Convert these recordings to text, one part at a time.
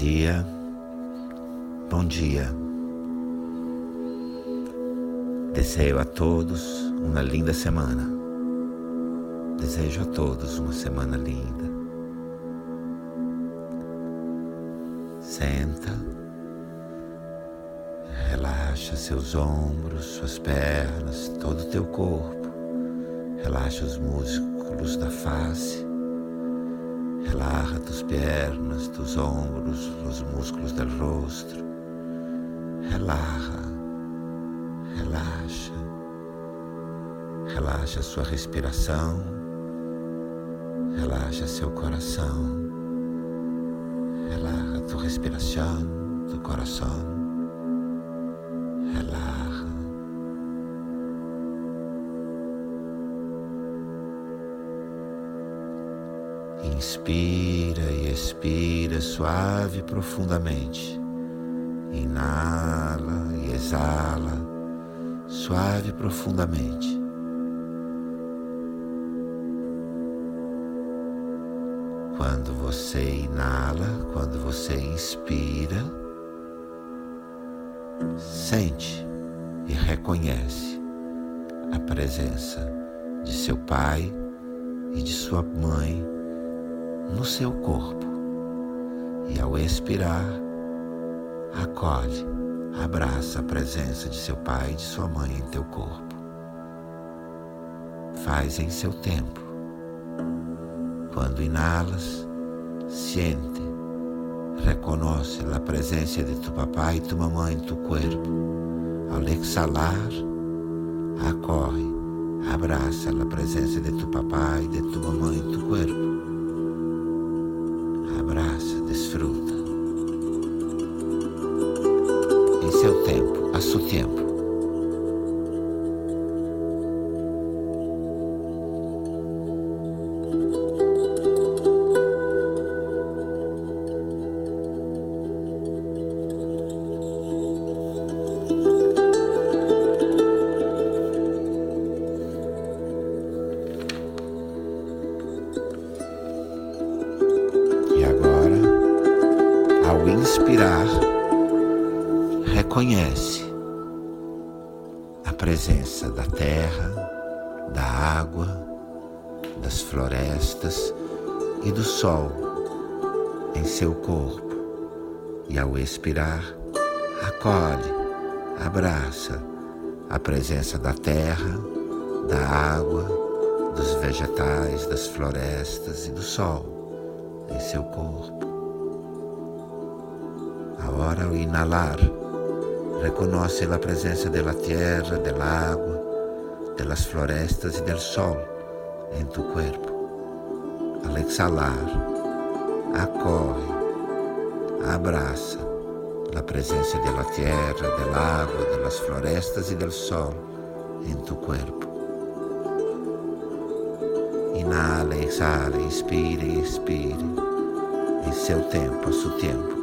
dia, bom dia. Desejo a todos uma linda semana. Desejo a todos uma semana linda. Senta, relaxa seus ombros, suas pernas, todo o teu corpo. Relaxa os músculos da face tus piernas, tus ombros, los músculos del rostro. Relaja, relaxa. Relaxa sua respiração. Relaxa seu coração. Relaja tu respiração, tu coração. Inspira e expira suave e profundamente. Inala e exala suave e profundamente. Quando você inala, quando você inspira, sente e reconhece a presença de seu pai e de sua mãe no seu corpo. E ao expirar, acolhe, abraça a presença de seu pai e de sua mãe em teu corpo. Faz em seu tempo. Quando inalas, siente, reconoce a presença de tu papai e tu mamãe em tu corpo. Ao exalar, acorre, abraça a presença de tu papai e de tu mamãe em tu corpo seu tempo. inspirar, reconhece presença da terra, da água, das florestas e do sol em seu corpo. E ao expirar, acolhe, abraça a presença da terra, da água, dos vegetais, das florestas e do sol em seu corpo. Agora, ao inalar, reconoce a presença da terra, água, das florestas e do sol em tu corpo. Al exhalar, acorre, abraça a presença da terra, da água, das florestas e do sol em tu corpo. Inhala, exhala, inspire e expire em seu tempo, a seu tempo.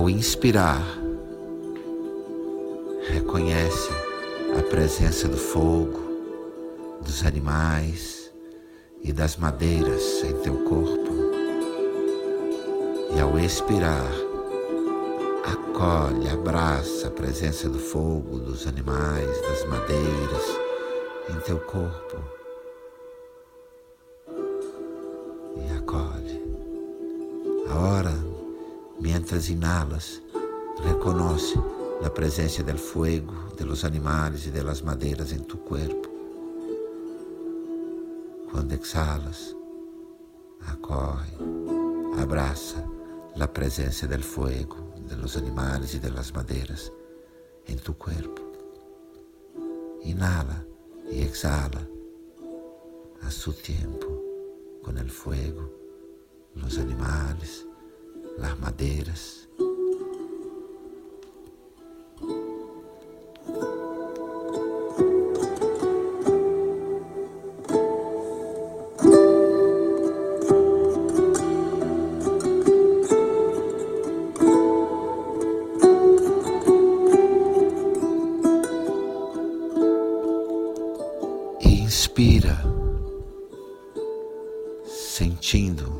Ao inspirar, reconhece a presença do fogo, dos animais e das madeiras em teu corpo. E ao expirar, acolhe, abraça a presença do fogo, dos animais, das madeiras em teu corpo. E acolhe. Ahora, mientras inhalas, reconoce la presencia del fuego, de los animales y de las maderas en tu cuerpo. Quando exhalas, acorre, abraça la presença del fuego, de los animales y de las maderas en tu cuerpo. Inhala y exhala a su tiempo con el fuego los animales, las maderas. Inspira, sentindo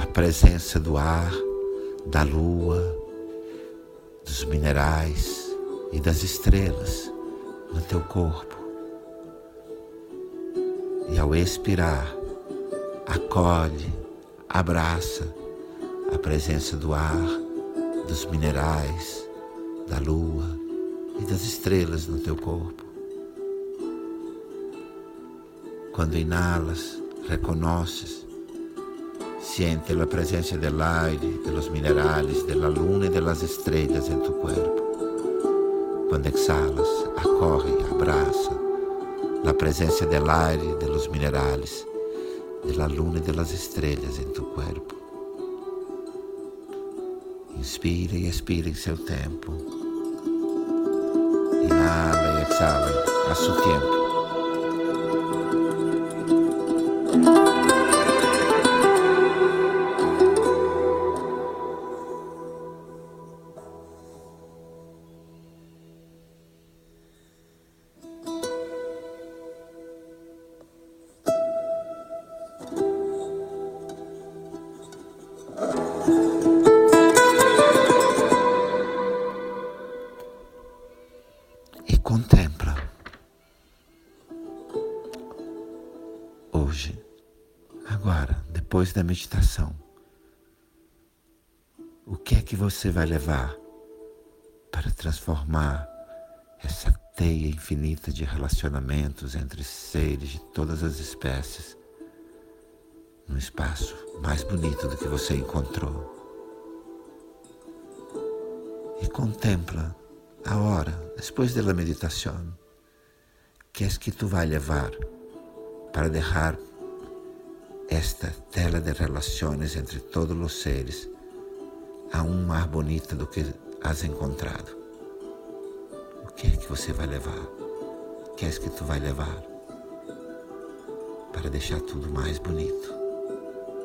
a presença do ar da lua, dos minerais e das estrelas no teu corpo. E ao expirar, acolhe, abraça a presença do ar, dos minerais, da lua e das estrelas no teu corpo. Quando inalas, reconoces, siente la presencia del aire, de los minerales, de la luna y de las estrellas en tu cuerpo. Cuando exhalas, acorre, abraza la presencia del aire, de los minerales, de la luna y de las estrellas en tu cuerpo. Inspira e expira em seu tempo. Inhala e exhala a seu tempo. Depois da meditação, o que é que você vai levar para transformar essa teia infinita de relacionamentos entre seres de todas as espécies num espaço mais bonito do que você encontrou? E contempla a hora, depois da meditação, que é que tu vai levar para deixar esta tela de relações entre todos os seres aún mais bonita do que has encontrado. O que é que você vai levar? O que é que tu vai levar? Para deixar tudo mais bonito,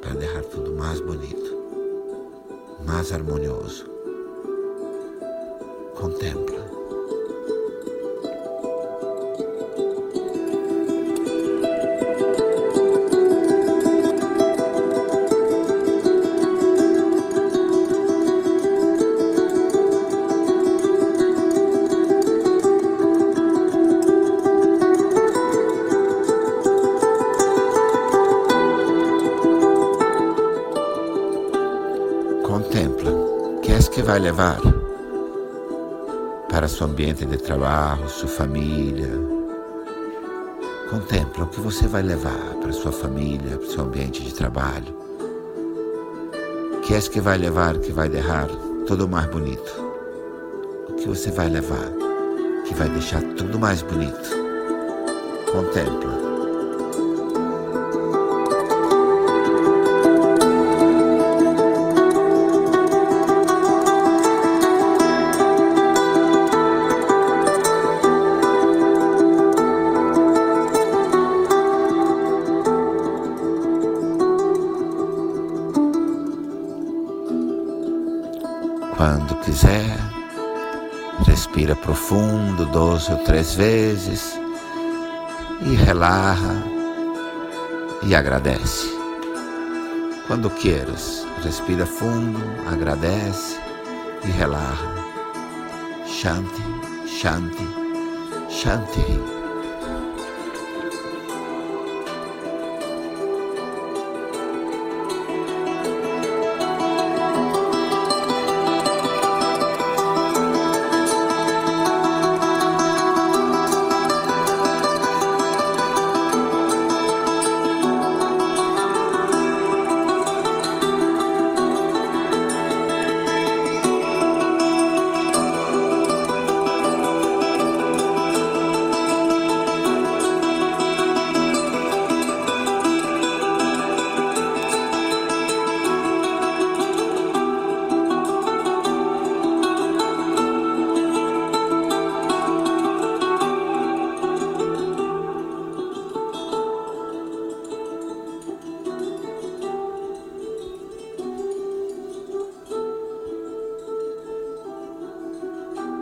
para deixar tudo mais bonito, mais harmonioso. Contempla. Vai levar para seu ambiente de trabalho, sua família. Contempla o que você vai levar para sua família, para seu ambiente de trabalho. Que é que vai levar, que vai deixar tudo mais bonito? O que você vai levar, que vai deixar tudo mais bonito? Contempla. Quando quiser, respira profundo duas ou três vezes e relaxa e agradece. Quando queiras, respira fundo, agradece e relaxa. Shanti, Shanti, Shanti.